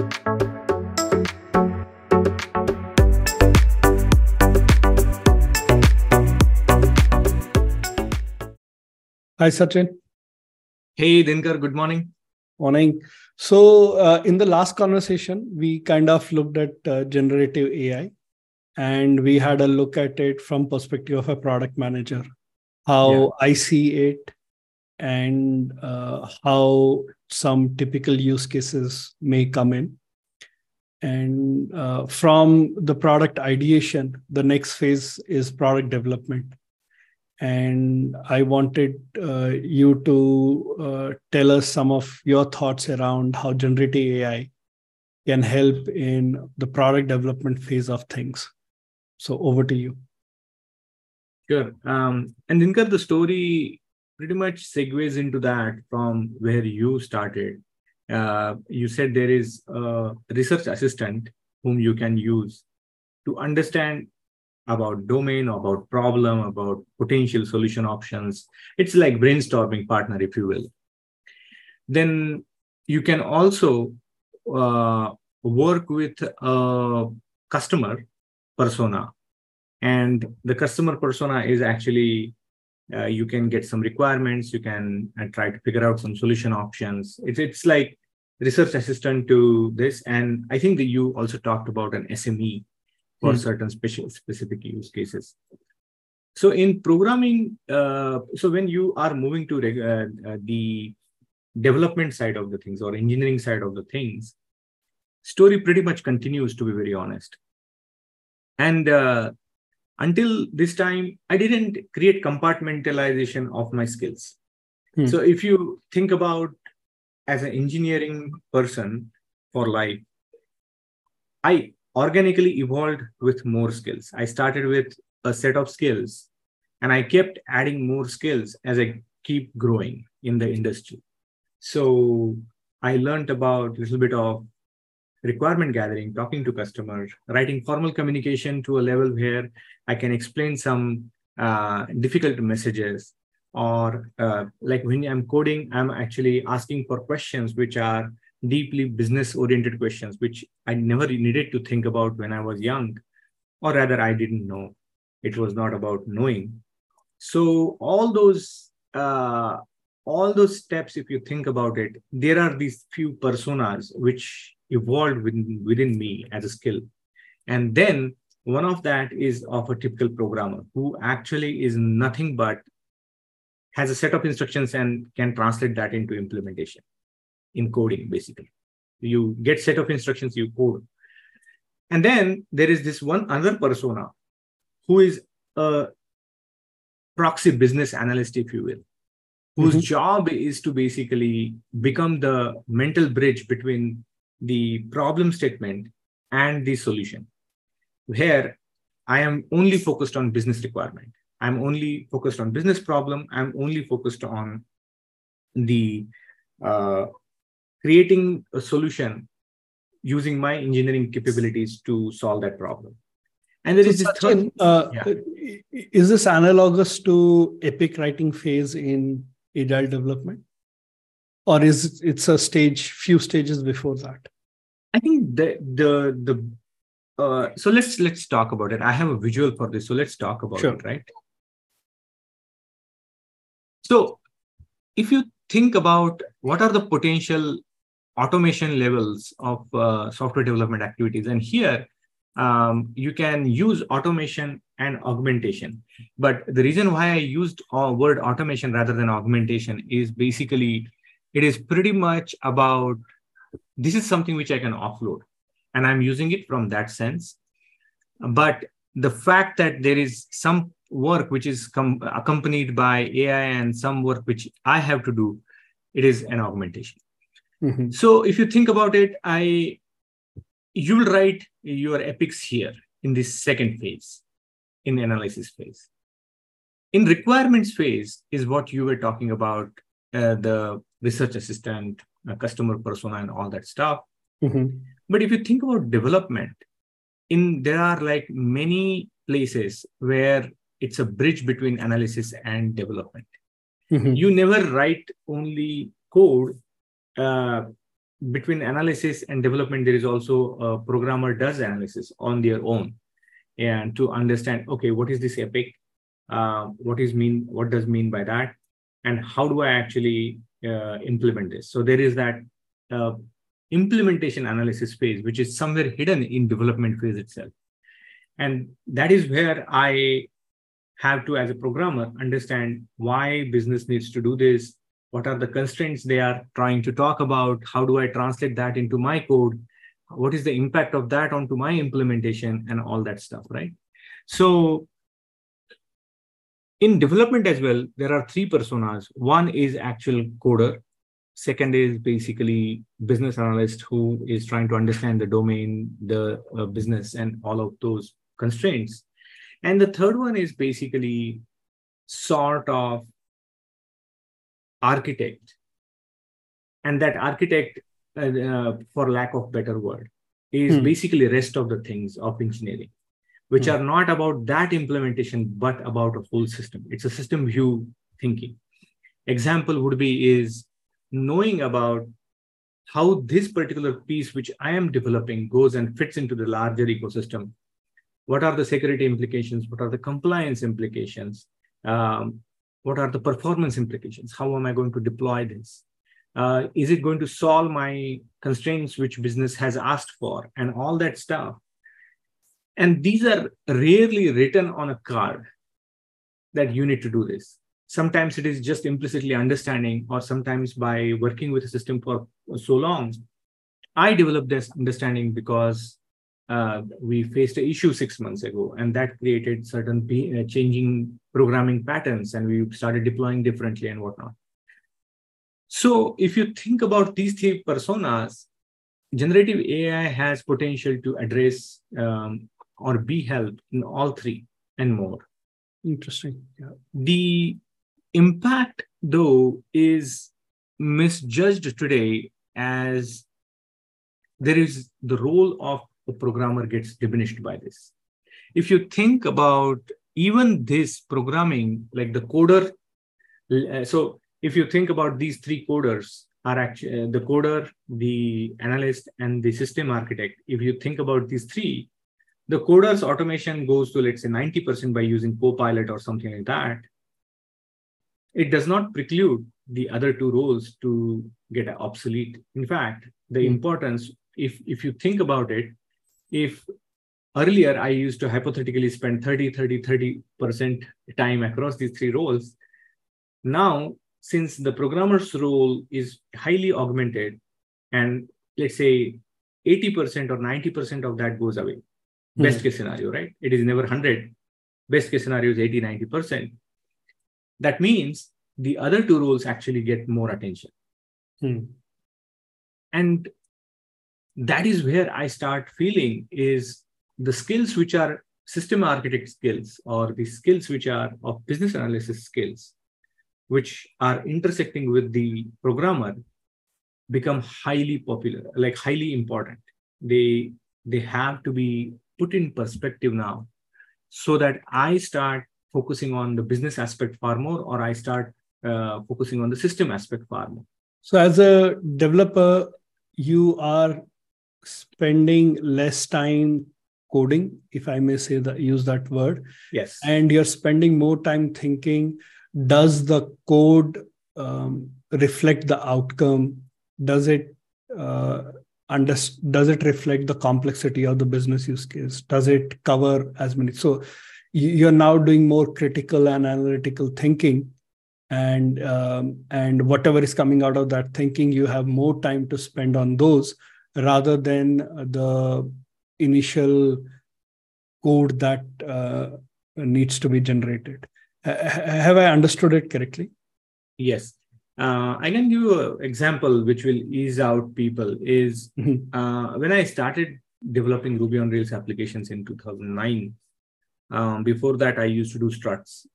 Hi, Sachin. Hey, Dinkar, good morning. Morning. So, uh, in the last conversation, we kind of looked at uh, generative AI and we had a look at it from perspective of a product manager, how yeah. I see it and uh, how some typical use cases may come in. And uh, from the product ideation, the next phase is product development and I wanted uh, you to uh, tell us some of your thoughts around how generative AI can help in the product development phase of things. So over to you. Sure. Um, and Dinkar, the story pretty much segues into that from where you started. Uh, you said there is a research assistant whom you can use to understand about domain, about problem, about potential solution options. It's like brainstorming partner, if you will. Then you can also uh, work with a customer persona. And the customer persona is actually, uh, you can get some requirements, you can uh, try to figure out some solution options. It's, it's like research assistant to this. And I think that you also talked about an SME for mm. certain special specific use cases. So in programming, uh, so when you are moving to uh, uh, the development side of the things or engineering side of the things, story pretty much continues to be very honest. And uh, until this time, I didn't create compartmentalization of my skills. Hmm. So if you think about as an engineering person for life, I organically evolved with more skills. I started with a set of skills and I kept adding more skills as I keep growing in the industry. So I learned about a little bit of requirement gathering, talking to customers, writing formal communication to a level where I can explain some uh, difficult messages. Or uh, like when I'm coding, I'm actually asking for questions which are deeply business oriented questions, which I never needed to think about when I was young, or rather, I didn't know. It was not about knowing. So, all those uh, all those steps, if you think about it, there are these few personas which evolved within, within me as a skill. And then one of that is of a typical programmer who actually is nothing but has a set of instructions and can translate that into implementation in coding basically you get set of instructions you code and then there is this one other persona who is a proxy business analyst if you will whose mm-hmm. job is to basically become the mental bridge between the problem statement and the solution here i am only focused on business requirement i'm only focused on business problem i'm only focused on the uh, creating a solution using my engineering capabilities to solve that problem. And there so is this third, uh, yeah. is this analogous to epic writing phase in agile development? Or is it's a stage, few stages before that? I think the the the uh, so let's let's talk about it. I have a visual for this, so let's talk about sure. it, right? So if you think about what are the potential automation levels of uh, software development activities. And here, um, you can use automation and augmentation. But the reason why I used uh, word automation rather than augmentation is basically it is pretty much about this is something which I can offload, and I'm using it from that sense. But the fact that there is some work which is com- accompanied by AI and some work which I have to do, it is an augmentation. Mm-hmm. So if you think about it, I you will write your epics here in this second phase, in the analysis phase. In requirements phase is what you were talking about, uh, the research assistant, uh, customer persona, and all that stuff. Mm-hmm. But if you think about development, in there are like many places where it's a bridge between analysis and development. Mm-hmm. You never write only code uh, between analysis and development, there is also a programmer does analysis on their own and to understand, okay, what is this epic? Uh, what is mean? What does mean by that? And how do I actually uh, implement this? So there is that uh, implementation analysis phase, which is somewhere hidden in development phase itself. And that is where I have to, as a programmer, understand why business needs to do this, what are the constraints they are trying to talk about, how do I translate that into my code, what is the impact of that onto my implementation, and all that stuff, right? So in development as well, there are three personas. One is actual coder, Second is basically business analyst who is trying to understand the domain, the uh, business, and all of those constraints. And the third one is basically sort of architect. And that architect, uh, uh, for lack of better word, is hmm. basically rest of the things of engineering, which hmm. are not about that implementation, but about a full system. It's a system view thinking. Example would be is knowing about how this particular piece which I am developing goes and fits into the larger ecosystem. What are the security implications? What are the compliance implications? Um, what are the performance implications? How am I going to deploy this? Uh, is it going to solve my constraints which business has asked for and all that stuff? And these are rarely written on a card that you need to do this. Sometimes it is just implicitly understanding or sometimes by working with a system for so long i developed this understanding because uh, we faced an issue six months ago and that created certain uh, changing programming patterns and we started deploying differently and whatnot. So if you think about these three personas generative ai has potential to address um, or be helped in all three and more interesting yeah. the Impact, though, is misjudged today as there is the role of the programmer gets diminished by this. If you think about even this programming, like the coder, uh, so if you think about these three coders, are actually uh, the coder, the analyst, and the system architect. If you think about these three, the coder's automation goes to let's say 90% by using Copilot or something like that it does not preclude the other two roles to get obsolete. In fact, the mm. importance, if if you think about it, if earlier I used to hypothetically spend 30, 30, 30% time across these three roles, now since the programmer's role is highly augmented and let's say 80% or 90% of that goes away, mm. best case scenario, right? It is never 100. Best case scenario is 80, 90% that means the other two roles actually get more attention. Hmm. And that is where I start feeling is the skills which are system architect skills or the skills which are of business analysis skills, which are intersecting with the programmer, become highly popular, like highly important. They they have to be put in perspective now so that I start focusing on the business aspect far more, or I start uh, focusing on the system aspect far more. So, as a developer, you are spending less time coding, if I may say that, use that word. Yes. And you're spending more time thinking does the code um, reflect the outcome? Does it uh, under, does it reflect the complexity of the business use case? Does it cover as many? So you're now doing more critical and analytical thinking and um, and whatever is coming out of that thinking you have more time to spend on those rather than the initial code that uh, needs to be generated have i understood it correctly yes uh, i can give you an example which will ease out people is mm-hmm. uh, when i started developing ruby on rails applications in 2009 um, before that, I used to do struts.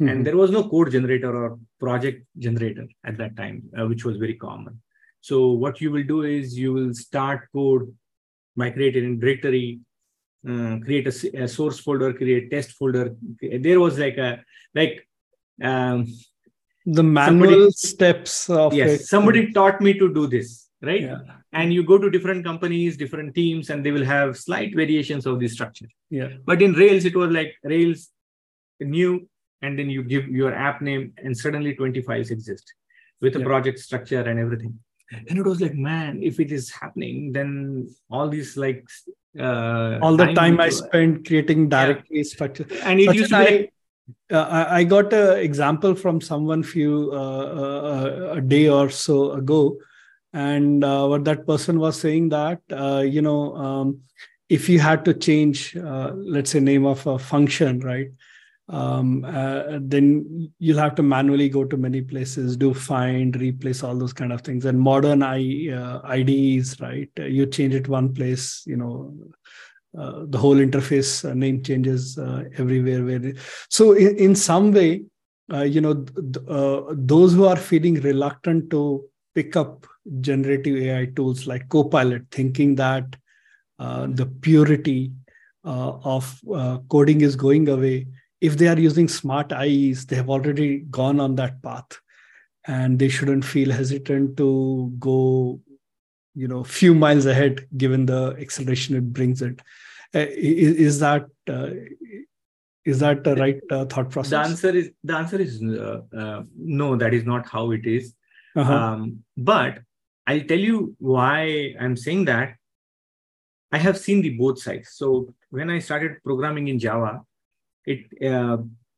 Mm-hmm. And there was no code generator or project generator at that time, uh, which was very common. So what you will do is you will start code by it in directory, uh, create a, a, source folder, create test folder. There was like a like um, the manual somebody, steps of yes. It. Somebody taught me to do this right? Yeah. And you go to different companies, different teams, and they will have slight variations of the structure. Yeah. But in Rails, it was like Rails new, and then you give your app name, and suddenly 20 files exist with a yeah. project structure and everything. And it was like, man, if it is happening, then all these like uh, all the time, time I spent creating directory yeah. structure. And it used to be like, uh, I got an example from someone few uh, uh, a day or so ago, and uh, what that person was saying that uh, you know um, if you had to change, let's say, name of a function, right? Um, then you'll have to manually go to many places, do find, replace all those kind of things. And modern I, IDEs, right? You change it one place, you know, uh, the whole interface uh, name changes uh, everywhere where so in, in some way uh, you know th- uh, those who are feeling reluctant to pick up generative ai tools like copilot thinking that the purity of coding is going away if they are using smart IDEs they have already gone on that path. And they shouldn't feel hesitant to go you know few miles ahead given the acceleration it brings it. Uh, is, is, that uh, is that the right uh, thought process? The answer is the answer is uh, uh, no that is not how it is. Uh-huh. Um, but i'll tell you why i'm saying that. I have seen the both sides. So when i started programming in java it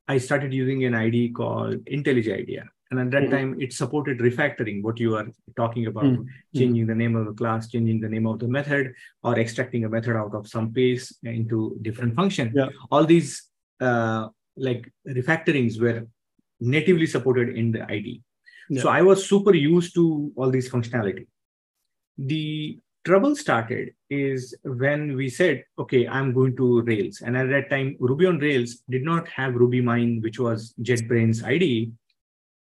i started using an ide called IntelliJ IDEA and at that mm-hmm. time, it supported refactoring, what you are talking about, mm-hmm. changing the name of the class, changing the name of the method, or extracting a method out of some base into different function. Yeah. All these uh, like refactorings were natively supported in the IDE. Yeah. So I was super used to all these functionality. The trouble started is when we said, okay, I'm going to Rails. And at that time, Ruby on Rails did not have RubyMine, which was JetBrains IDE.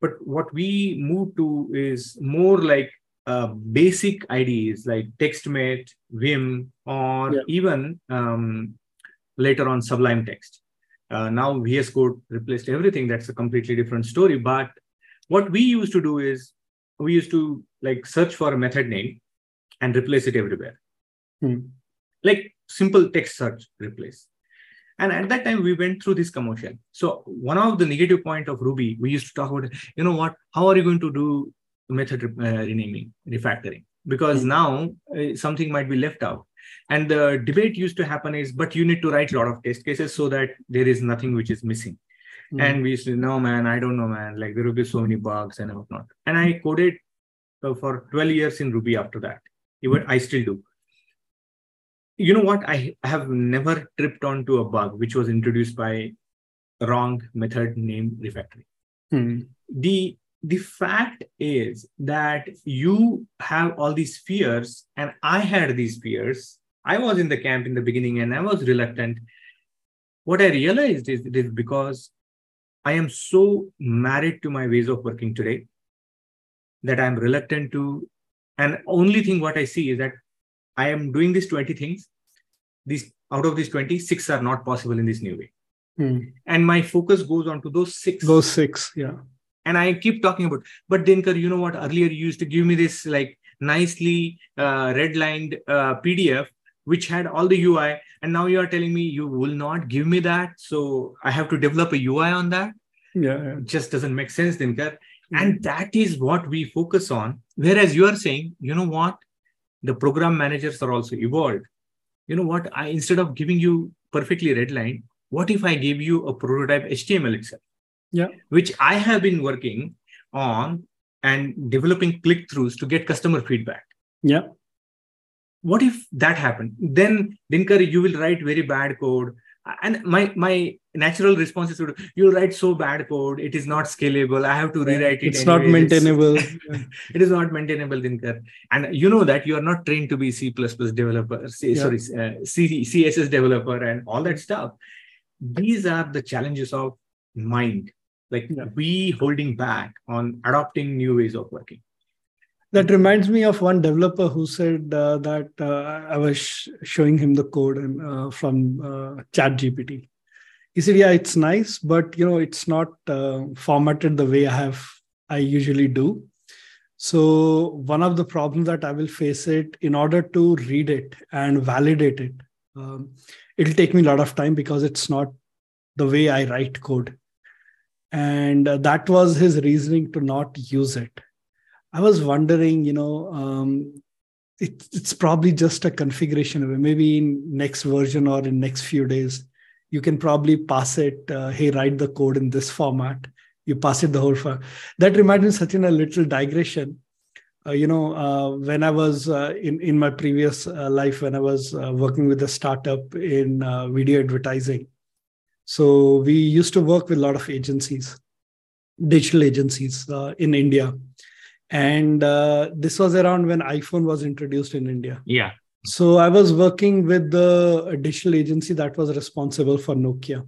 But what we move to is more like uh, basic IDEs like TextMate, Vim, or yeah. even um, later on Sublime Text. Uh, now VS Code replaced everything. That's a completely different story. But what we used to do is we used to like search for a method name and replace it everywhere. Hmm. Like simple text search replace. And at that time, we went through this commotion. So one of the negative point of Ruby, we used to talk about, you know what, how are you going to do method uh, renaming, refactoring? Because mm-hmm. now uh, something might be left out. And the debate used to happen is, but you need to write a lot of test cases so that there is nothing which is missing. Mm-hmm. And we used to, no, man, I don't know, man. Like there will be so many bugs and whatnot. And I coded uh, for 12 years in Ruby after that. Even I still do you know what? I have never tripped onto a bug which was introduced by wrong method name refactoring. Hmm. the the fact is that you have all these fears and i had these fears. I was in the camp in the beginning and i was reluctant. What i realized is it is because i am so married to my ways of working today that i'm reluctant to and only thing what i see is that I am doing these 20 things. These out of these 20, six are not possible in this new way. Hmm. And my focus goes on to those six. Those six, yeah. And I keep talking about, but Dinkar, you know what? Earlier you used to give me this like nicely uh, redlined uh, PDF which had all the UI, and now you are telling me you will not give me that, so I have to develop a UI on that. Yeah, yeah. just doesn't make sense, Dinkar. And that is what we focus on. Whereas you are saying, you know what? The program managers are also evolved. You know what? I instead of giving you perfectly red line what if i give you a prototype html itself? Yeah. Which i have been working on and developing click throughs to get customer feedback. Yeah. What if that happened? Then dinkar you will write very bad code. And my my natural response is you write so bad code it is not scalable i have to rewrite it it's not maintainable it is not maintainable Dinkar. and you know that you are not trained to be c++ developer C, yeah. sorry uh, C, css developer and all that stuff these are the challenges of mind like yeah. we holding back on adopting new ways of working that reminds me of one developer who said uh, that uh, I was sh- showing him the code and, uh, from uh, Chat GPT. He said, "Yeah, it's nice, but you know, it's not uh, formatted the way I have I usually do. So one of the problems that I will face it in order to read it and validate it, um, it'll take me a lot of time because it's not the way I write code. And uh, that was his reasoning to not use it. I was wondering, you know, um, it, it's probably just a configuration. Maybe in next version or in next few days, you can probably pass it, uh, hey, write the code in this format you pass it the whole file. That reminds me, Sachin, a little digression. Uh, you know, uh, when I was uh, in in my previous uh, life, when I was uh, working with a startup in video advertising, so we used to work with a lot of agencies, digital agencies in India, and this was around when iPhone was introduced in India. Yeah. So I was working with the digital agency that was responsible for Nokia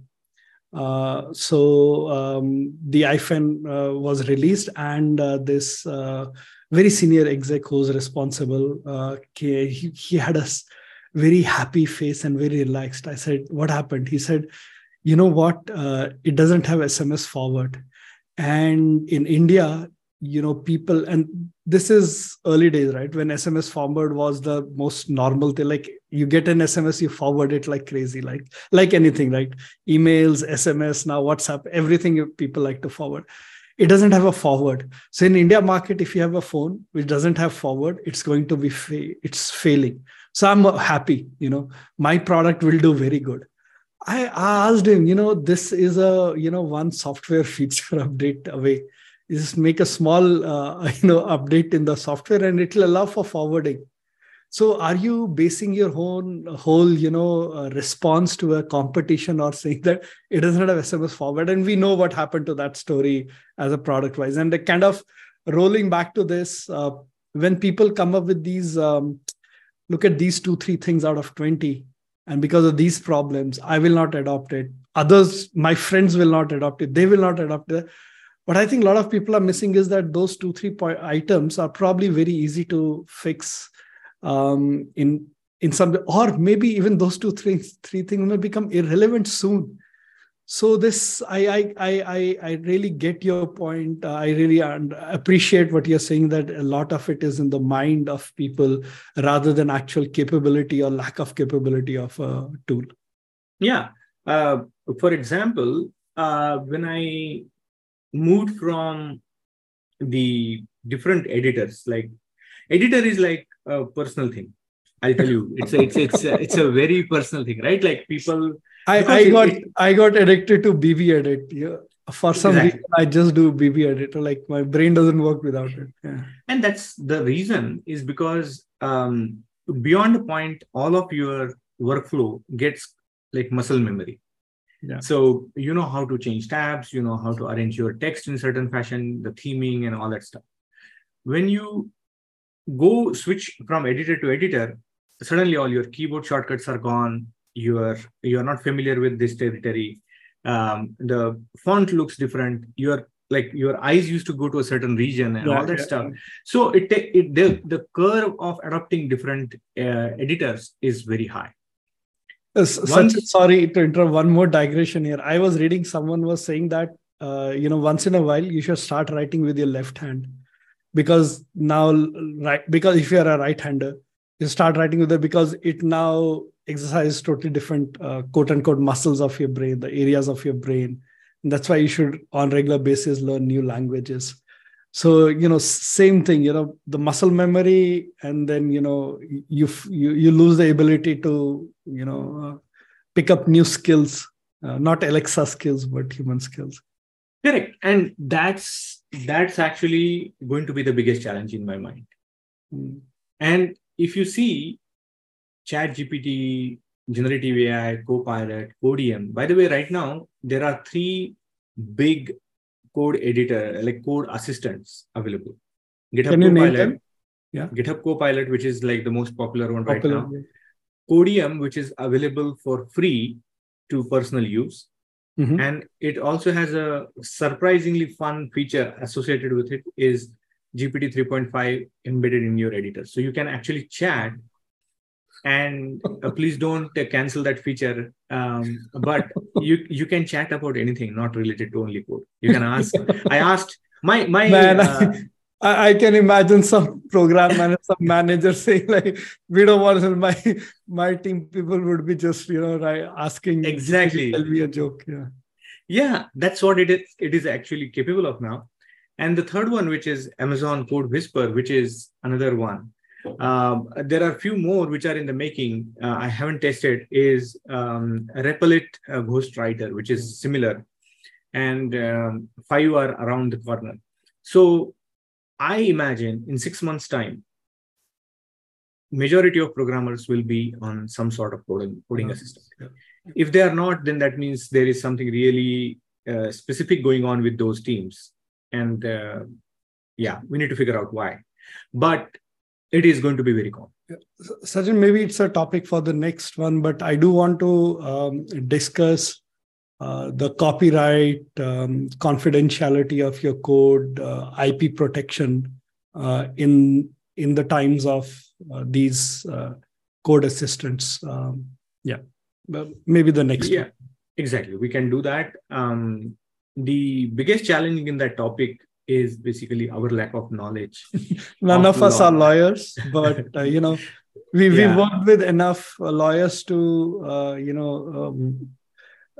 uh, so um, the iPhone uh, was released, and uh, this uh, very senior exec who's responsible, uh, he, he had a very happy face and very relaxed. I said, "What happened?" He said, "You know what? it doesn't have SMS forward, and in India, you know people and this is early days right? When sms forward was the most normal thing like you get an sms you forward it like crazy like like anything right? Emails sms now whatsapp everything people like to forward. It doesn't have a forward. So in india market if you have a phone which doesn't have forward it's going to be fa- it's failing. So i'm happy you know my product will do very good. I, asked him you know this is a you know one software feature update away just make a small uh, you know update in the software and it will allow for forwarding. So are you basing your own whole you know uh, response to a competition or saying that it doesn't have sms forward and we know what happened to that story as a product wise? And the kind of rolling back to this uh, when people come up with these um, look at these two three things out of 20 and because of these problems i will not adopt it. Others my friends will not adopt it. They will not adopt it what I think a lot of people are missing is that those two, three items are probably very easy to fix um, in in some or maybe even those two, three, three things may become irrelevant soon. So this, I, I, I, I really get your point. I really appreciate what you're saying that a lot of it is in the mind of people rather than actual capability or lack of capability of a tool. Yeah. Uh, for example, uh, when I moved from the different editors. Like editor is like a personal thing. I'll tell you, it's a, it's it's a, it's a very personal thing, right? Like people. I, I got it, I got addicted to BBEdit. Yeah. For some exactly. reason, I just do BB Editor. Like my brain doesn't work without it. Yeah. And that's the reason is because um, beyond a point, all of your workflow gets like muscle memory yeah. So you know how to change tabs, you know how to arrange your text in certain fashion, the theming and all that stuff. When you go switch from editor to editor, suddenly all your keyboard shortcuts are gone. You're you're not familiar with this territory. Um, the font looks different. You're like your eyes used to go to a certain region and yeah, all that yeah, stuff. So it, it the the curve of adopting different uh, editors is very high such, sorry to interrupt. One more digression here. I was reading someone was saying that uh, you know once in a while you should start writing with your left hand because now right because if you are a right hander you start writing with it because it now exercises totally different uh, quote unquote muscles of your brain the areas of your brain and that's why you should on regular basis learn new languages so you know same thing you know the muscle memory and then you know you you, you lose the ability to you know uh, pick up new skills uh, not alexa skills but human skills. Correct. And that's that's actually going to be the biggest challenge in my mind. Mm. and if you see chat gpt generative ai copilot codeium by the way right now there are three big code editor, like code assistants available. GitHub Can Copilot. Yeah. GitHub Copilot, which is like the most popular one popular, right now. Yeah. Codeium, which is available for free to personal use. Mm-hmm. And it also has a surprisingly fun feature associated with it is GPT 3.5 embedded in your editor. So you can actually chat and uh, please don't uh, cancel that feature um, but you you can chat about anything not related to only code you can ask i asked my my Man, uh, I, I, can imagine some program manager, some manager saying like, "We don't want to." My my team people would be just you know right asking exactly tell me a joke. Yeah, yeah, that's what it is. It is actually capable of now. And the third one, which is Amazon Code Whisper, which is another one. Um, there are a few more which are in the making. Uh, I haven't tested. Is um, Replit uh, Ghostwriter, which is similar, and um, five are around the corner. So I imagine in six months' time, majority of programmers will be on some sort of coding, coding assistant. If they are not, then that means there is something really uh, specific going on with those teams. And uh, yeah, we need to figure out why. But it is going to be very common. Sachin, maybe it's a topic for the next one, but I do want to um, discuss uh, the copyright, um, confidentiality of your code, uh, IP protection uh, in in the times of uh, these uh, code assistants. Um, yeah, maybe the next. Yeah, one. exactly. We can do that. Um, the biggest challenge in that topic is basically our lack of knowledge. None of, of us law. are lawyers, but you know, we yeah. we worked with enough lawyers to you know. Um,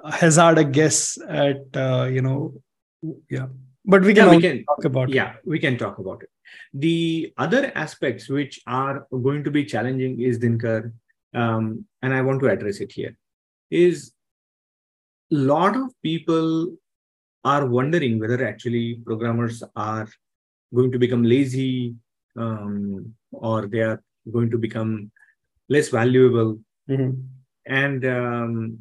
hazard a guess at uh, you know yeah but we can, yeah, we can talk about yeah it. we can talk about it the other aspects which are going to be challenging is dinkar um, and i want to address it here is a lot of people are wondering whether actually programmers are going to become lazy um, or they are going to become less valuable mm-hmm. and um,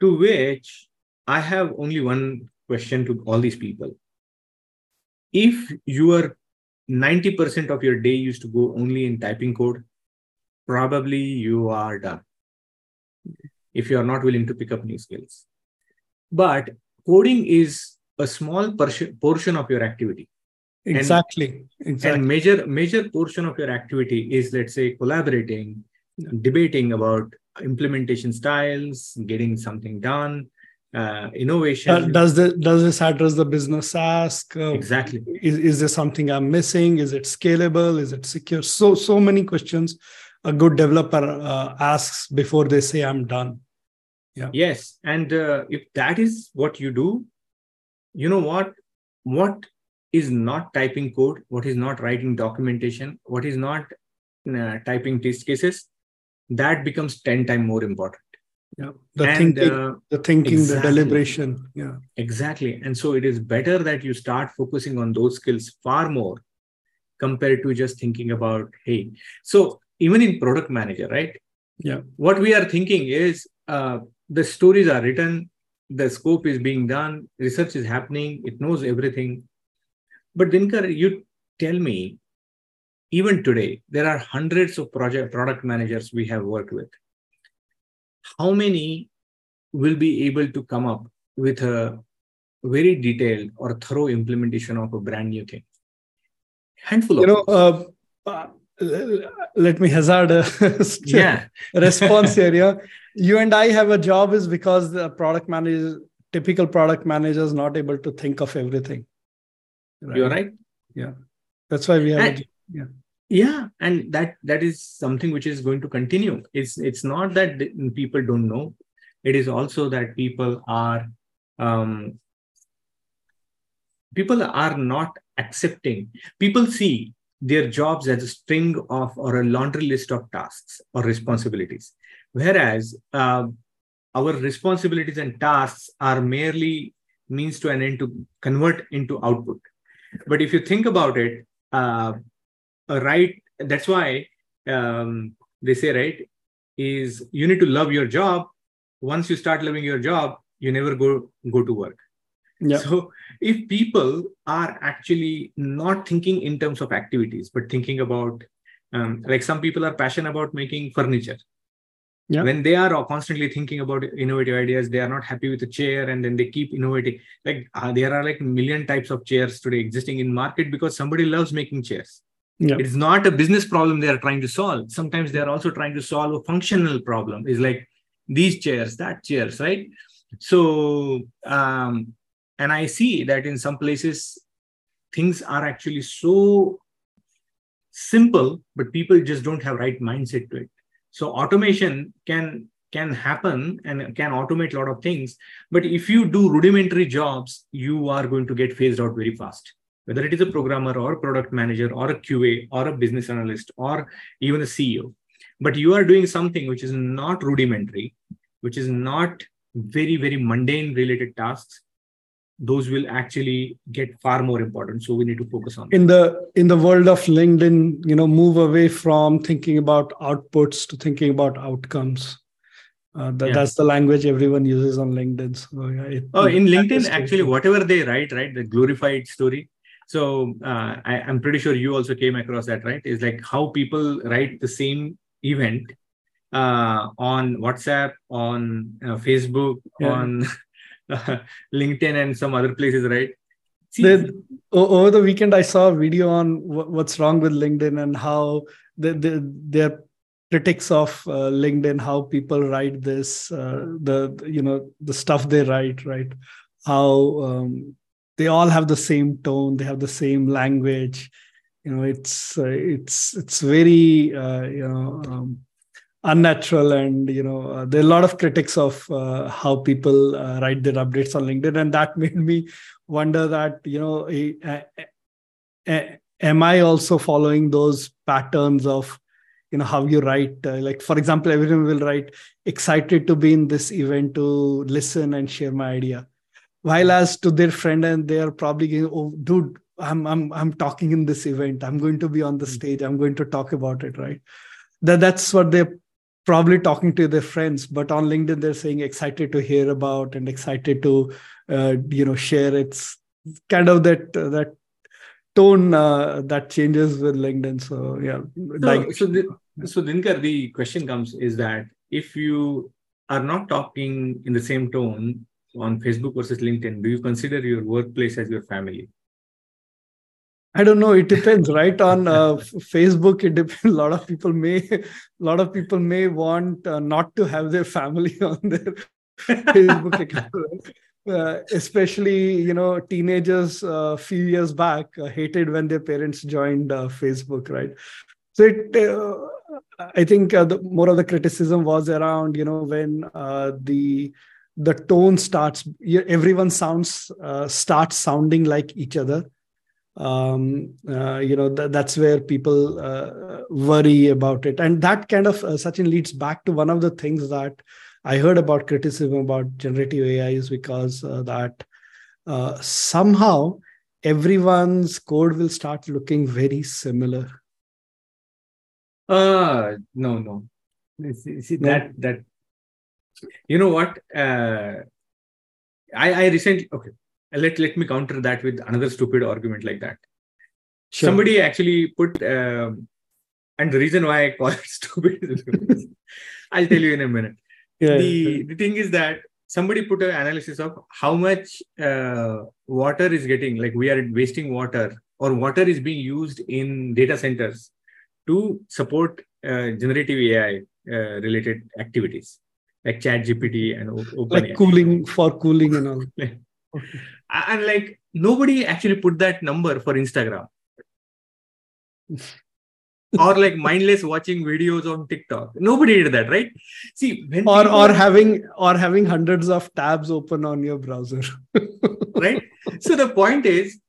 to which I have only one question to all these people. If your 90% of your day used to go only in typing code, probably you are done. If you are not willing to pick up new skills. But coding is a small portion of your activity. Exactly. And, exactly. And major major portion of your activity is let's say collaborating, debating about implementation styles, getting something done, uh, innovation. Uh, does the does this address the business ask? Uh, exactly. Is, is there something I'm missing? Is it scalable? Is it secure? So so many questions a good developer uh, asks before they say I'm done. Yeah. Yes, and uh, if that is what you do, you know what? What is not typing code? What is not writing documentation? What is not uh, typing test cases? that becomes 10 times more important yeah the and, thinking uh, the thinking exactly, the deliberation yeah exactly and so it is better that you start focusing on those skills far more compared to just thinking about hey so even in product manager right yeah what we are thinking is uh, the stories are written the scope is being done research is happening it knows everything but dinkar you tell me even today, there are hundreds of project product managers we have worked with. How many will be able to come up with a very detailed or thorough implementation of a brand new thing? Handful you know, uh, uh, let me hazard a yeah. response here. Yeah. You and I have a job is because the product manager, typical product manager is not able to think of everything. Right? You're right. Yeah. That's why we have and, yeah yeah and that that is something which is going to continue it's it's not that people don't know it is also that people are um people are not accepting people see their jobs as a string of or a laundry list of tasks or responsibilities. Whereas uh, our responsibilities and tasks are merely means to an end to convert into output. But if you think about it uh, right that's why um, they say right is you need to love your job. Once you start loving your job you never go go to work yeah. so if people are actually not thinking in terms of activities but thinking about um, like some people are passionate about making furniture yeah. when they are constantly thinking about innovative ideas they are not happy with the chair and then they keep innovating like uh, there are like million types of chairs today existing in market because somebody loves making chairs yeah. It's not a business problem they are trying to solve. Sometimes they are also trying to solve a functional problem. Is like these chairs, that chairs, right? So, um, and I see that in some places, things are actually so simple, but people just don't have right mindset to it. So automation can can happen and can automate a lot of things. But if you do rudimentary jobs, you are going to get phased out very fast. Whether it is a programmer or a product manager or a QA or a business analyst or even a CEO. But you are doing something which is not rudimentary, which is not very, very mundane related tasks, those will actually get far more important. So we need to focus on in the in the world of linkedin you know move away from thinking about outputs to thinking about outcomes. Uh, yeah. that's the language everyone uses on linkedin. So yeah, it, oh in linkedin actually whatever they write right the glorified story. So uh, I, i'm pretty sure you also came across that right? Is like how people write the same event uh, on whatsapp on uh, facebook yeah. on LinkedIn and some other places, right? The, over the weekend, I saw a video on what's wrong with LinkedIn and how the, the, they're critics of uh, LinkedIn, how people write this, uh, the you know the stuff they write, right? How um, they all have the same tone, they have the same language. You know, it's uh, it's it's very uh, you know um, unnatural and you know uh, there are a lot of critics of uh, how people uh, write their updates on linkedin. And that made me wonder that you know am i also following those patterns of you know how you write? Uh, like for example everyone will write excited to be in this event to listen and share my idea. While as to their friend and they are probably going oh dude i'm i'm i'm talking in this event. I'm going to be on the hmm. stage. I'm going to talk about it right? That that's what they're probably talking to their friends but on linkedin they're saying excited to hear about and excited to uh, you know share. It's kind of that uh, that tone uh, that changes with linkedin. So yeah so, like, so, the, so Dinkar, the question comes is that if you are not talking in the same tone on facebook versus linkedin do you consider your workplace as your family I don't know. It depends, right? On uh, Facebook, it depends. A lot of people may, a lot of people may want uh, not to have their family on their Facebook account. Uh, especially, you know, teenagers a uh, few years back uh, hated when their parents joined uh, Facebook, right? So it, I think the, more of the criticism was around, you know, when the the tone starts, everyone sounds starts sounding like each other um, uh, you know th- that's where people uh, worry about it. And that kind of uh, Sachin leads back to one of the things that i heard about criticism about generative ai is because uh, that uh, somehow everyone's code will start looking very similar. Uh no no. See, see no. that that you know what? Uh i i recently okay let let me counter that with another stupid argument like that. Sure. Somebody actually put, um, and the reason why I call it stupid is I'll tell you in a minute. Yeah, the the thing is that somebody put an analysis of how much uh, water is getting, like we are wasting water, or water is being used in data centers to support uh, generative AI uh, related activities like Chat GPT and Open like cooling for cooling and all. and like nobody actually put that number for instagram. Or like mindless watching videos on tiktok. Nobody did that right? See or or having or having hundreds of tabs open on your browser. Right? So the point is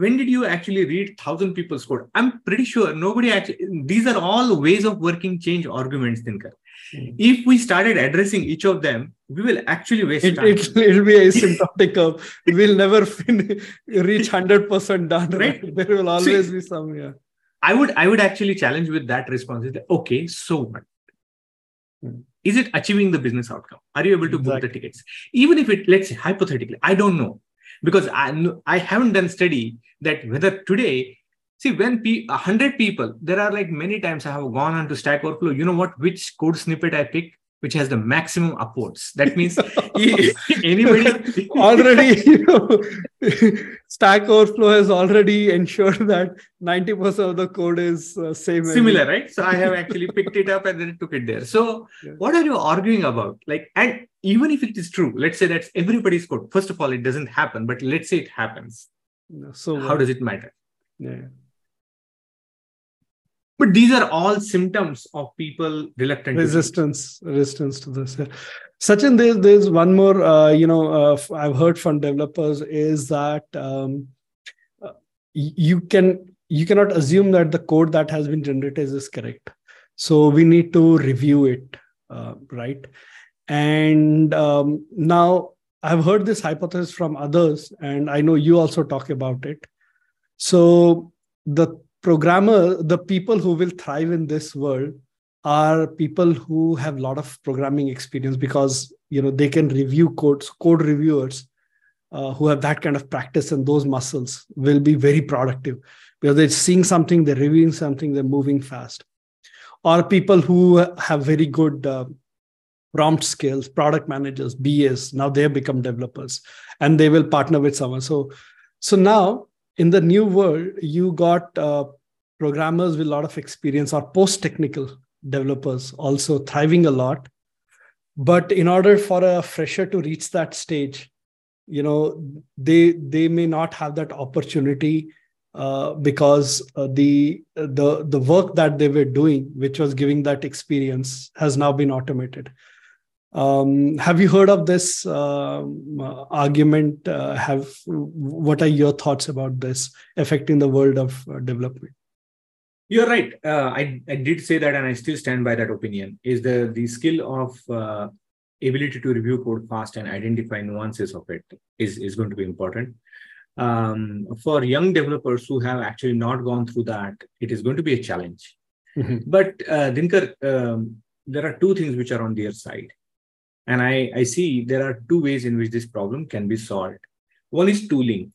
when did you actually read thousand people's code i'm pretty sure nobody actually these are all ways of working change arguments Dinkar mm. if we started addressing each of them we will actually waste it, time. It, will be asymptotic curve. We'll never fin- reach 100% done. Right? right? There will always be some, yeah. I would, I would actually challenge with that response. Okay, so what? Hmm. Is it achieving the business outcome? Are you able to exactly. book the tickets? Even if it, let's say hypothetically, I don't know because I, I haven't done study that whether today See, when pe- 100 people, there are like many times I have gone on to Stack Overflow. You know what? Which code snippet I pick? Which has the maximum upwards. That means anybody already, you know, Stack Overflow has already ensured that 90% of the code is uh, same. Similar, right? So I have actually picked it up and then took it there. So yeah. what are you arguing about? Like, and even if it is true, let's say that's everybody's code. First of all, it doesn't happen, but let's say it happens. So how does it matter? Yeah. But these are all symptoms of people reluctant. Resistance, resistance to this. Yeah. Sachin, there's, there's one more, uh, you know, uh, I've heard from developers is that um, uh, you can you cannot assume that the code that has been generated is correct. So we need to review it, uh, right? And um, now I've heard this hypothesis from others, and I know you also talk about it. So the programmer, the people who will thrive in this world are people who have a lot of programming experience because you know they can review codes. Code reviewers uh, who have that kind of practice and those muscles will be very productive because they're seeing something, they're reviewing something, they're moving fast. Or people who have very good uh, prompt skills, product managers, BAs, now they have become developers and they will partner with someone. So, so now in the new world, you got uh, programmers with a lot of experience or post technical developers also thriving a lot. But in order for a fresher to reach that stage, you know, they they may not have that opportunity uh, because uh, the the the work that they were doing, which was giving that experience, has now been automated. Um, have you heard of this um, uh, argument? Uh, have what are your thoughts about this affecting the world of uh, development? You're right. Uh, I I did say that, and I still stand by that opinion. Is the the skill of uh, ability to review code fast and identify nuances of it is is going to be important. Um, for young developers who have actually not gone through that, it is going to be a challenge. Mm-hmm. But uh, Dinkar, um, there are two things which are on their side and I, I see there are two ways in which this problem can be solved. One is tooling.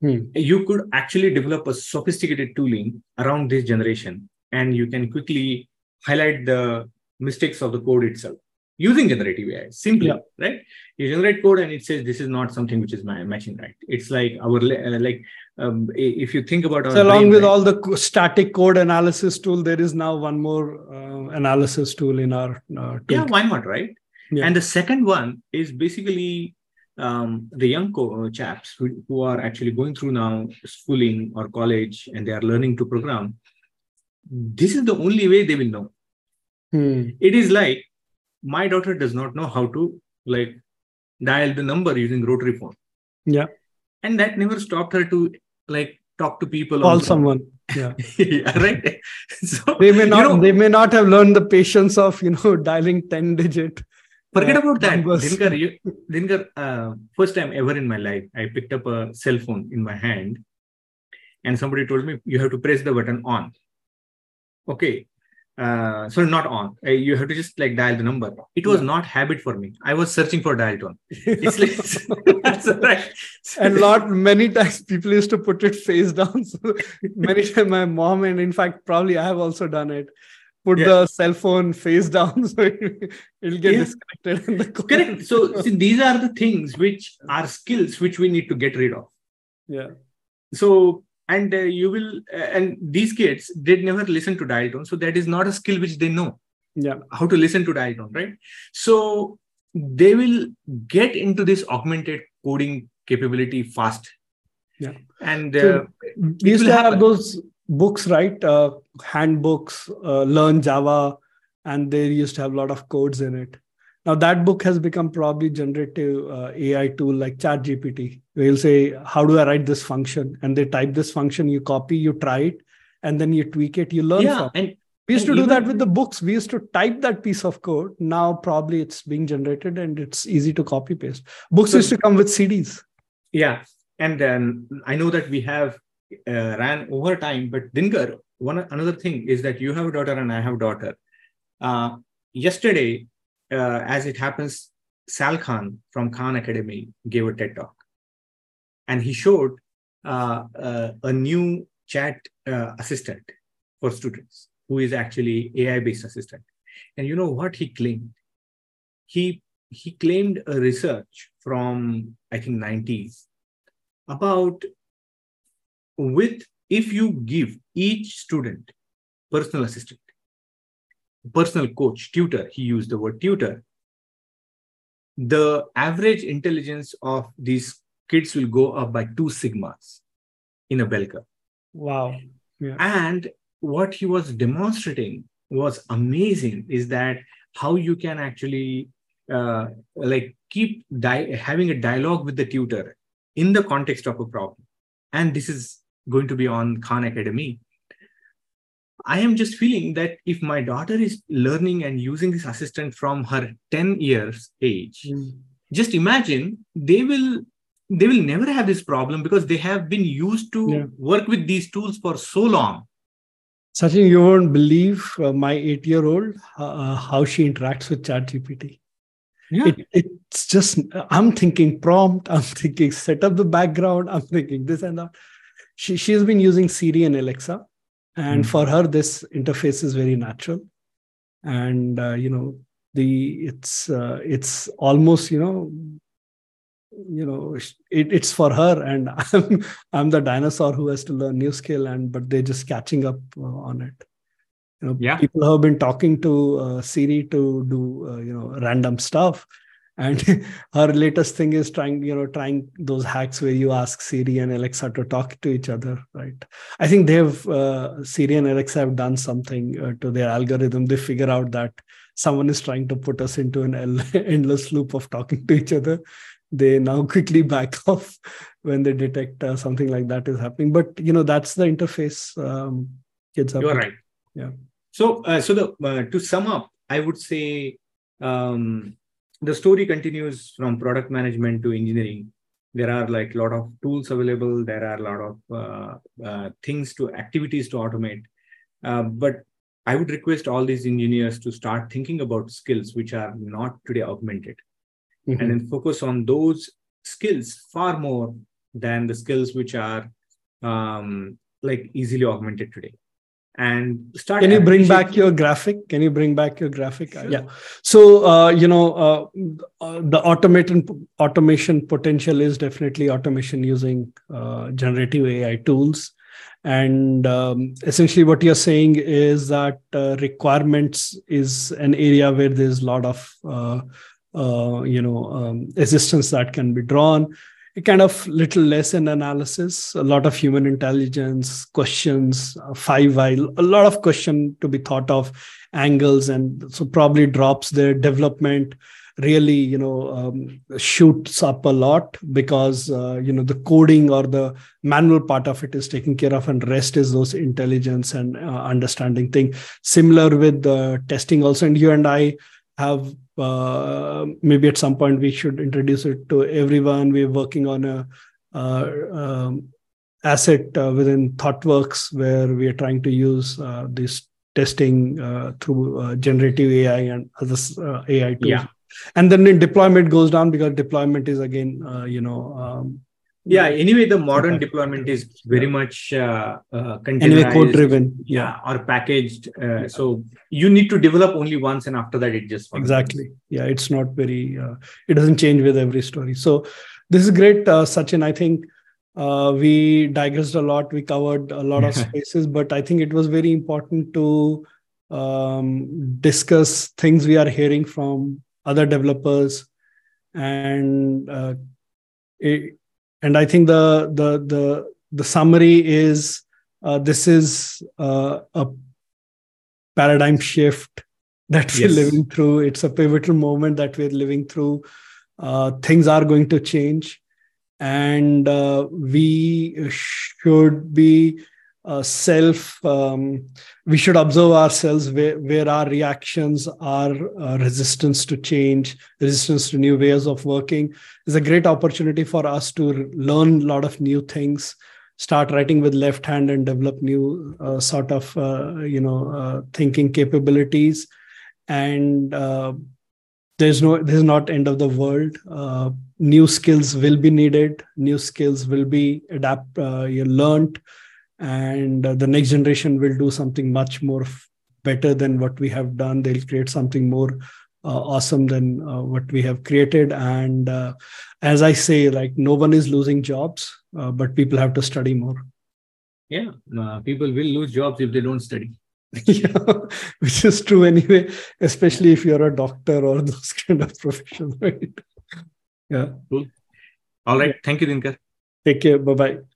Hmm. You could actually develop a sophisticated tooling around this generation, and you can quickly highlight the mistakes of the code itself using generative AI. Simply, yeah. right? You generate code and it says this is not something which is matching right. It's like our uh, like um, if you think about so along with right? all the static code analysis tool, there is now one more uh, analysis tool in our uh, yeah. Why not, right? Yeah. And the second one is basically um, the young co- uh, chaps who, who are actually going through now schooling or college and they are learning to program. This is the only way they will know. Hmm. It is like my daughter does not know how to like dial the number using rotary phone. Yeah. And that never stopped her to like talk to people. Call someone. Yeah. yeah. Right. So they may not you know, they may not have learned the patience of you know dialing 10 digit Forget about that. Dinkar, you, Dinkar uh, first time ever in my life, I picked up a cell phone in my hand and somebody told me you have to press the button on. Okay. Uh, so not on. Uh, you have to just like dial the number. It was yeah. not habit for me. I was searching for dial tone. It's like that's right. and lot many times people used to put it face down. So many times my mom and in fact probably I have also done it put yeah. the cell phone face down so it'll get yeah. disconnected correct. So see, these are the things which are skills which we need to get rid of. Yeah. So and uh, you will uh, and these kids did never listen to dial tone. So that is not a skill which they know. Yeah. How to listen to dial tone right? So they will get into this augmented coding capability fast. Yeah. And uh, so we used to have those books, right? Uh, handbooks, uh, learn Java, and they used to have a lot of codes in it. Now that book has become probably generative uh, AI tool like ChatGPT. They'll say, "How do I write this function?" And they type this function. You copy, you try it, and then you tweak it. You learn yeah, from. And, we used to do that with the books. We used to type that piece of code. Now probably it's being generated and it's easy to copy paste. Books so, used to come with CDs. Yeah, and then I know that we have uh, ran over time. But Dinkar, one another thing is that you have a daughter and I have a daughter. Uh, yesterday, uh, as it happens, Sal Khan from Khan Academy gave a TED talk, and he showed uh, uh, a new chat uh, assistant for students who is actually AI-based assistant. And you know what he claimed? He he claimed a research from I think 90s about with if you give each student personal assistant personal coach tutor he used the word tutor the average intelligence of these kids will go up by two sigmas in a bell curve. Wow. Yeah. And what he was demonstrating was amazing is that how you can actually uh, like keep di- having a dialogue with the tutor in the context of a problem. And this is going to be on Khan Academy. I am just feeling that if my daughter is learning and using this assistant from her 10 years age, mm. just imagine they will they will never have this problem because they have been used to yeah. work with these tools for so long. Sachin, you won't believe uh, my eight year old uh, how she interacts with ChatGPT. Yeah. It, it's just, I'm thinking prompt, I'm thinking set up the background, I'm thinking this and that. She, she's been using Siri and Alexa. And mm. for her, this interface is very natural. And, uh, you know, the it's uh, it's almost you know you know it, it's for her and i'm i'm the dinosaur who has to learn new skill and but they're just catching up uh, on it you know yeah. people have been talking to uh, siri to do uh, you know random stuff. And her latest thing is trying you know trying those hacks where you ask siri and alexa to talk to each other right? I think they've uh, siri and alexa have done something uh, to their algorithm. They figure out that someone is trying to put us into an endless loop of talking to each other. They now quickly back off when they detect uh, something like that is happening. But you know that's the interface um, kids are you're right. Yeah so uh, so the uh, to sum up i would say um, the story continues from product management to engineering. There are like a lot of tools available. There are a lot of uh, uh, things to activities to automate. Uh, but i would request all these engineers to start thinking about skills which are not today augmented. Mm-hmm. and then focus on those skills far more than the skills which are um, like easily augmented today and start can you bring back your graphic? Can you bring back your graphic? Sure. yeah. So uh, you know uh, uh, the automation automation potential is definitely automation using uh, generative ai tools. And um, essentially what you're saying is that uh, requirements is an area where there's a lot of uh, uh, you know um, assistance that can be drawn kind of little less in analysis a lot of human intelligence questions uh, five while a lot of question to be thought of angles and so probably drops their development really you know um, shoots up a lot because uh, you know the coding or the manual part of it is taken care of and rest is those intelligence and uh, understanding thing. Similar with the testing also. And you and i have uh, maybe at some point we should introduce it to everyone. We're working on a uh, um, asset uh, within ThoughtWorks where we are trying to use uh, this testing uh, through uh, generative AI and other AI tools. Yeah. And then the deployment goes down because deployment is again, you know, um, yeah anyway the modern deployment is very much uh, uh anyway code driven yeah or packaged uh, so you need to develop only once and after that it just exactly. Yeah it's not very uh, it doesn't change with every story. So this is great uh, sachin. I think uh, we digressed a lot. We covered a lot of spaces but i think it was very important to um, discuss things we are hearing from other developers and uh, it, and i think the the the the summary is uh, this is uh, a paradigm shift that we're yes. living through. It's a pivotal moment that we're living through. Uh, things are going to change. And uh, we should be uh, self um, we should observe ourselves where, where our reactions are uh, resistance to change resistance to new ways of working. Is a great opportunity for us to learn a lot of new things start writing with left hand and develop new uh, sort of uh, you know uh, thinking capabilities. And uh, there's no there's not end of the world. New skills will be needed. New skills will be adapt you learned and uh, the next generation will do something much more f- better than what we have done. They'll create something more uh, awesome than uh, what we have created. And uh, as i say like no one is losing jobs uh, but people have to study more. Yeah uh, people will lose jobs if they don't study. Yeah, which is true anyway especially if you're a doctor or those kind of profession right? Yeah. Cool. All right. Thank you dinkar. Take care. Bye bye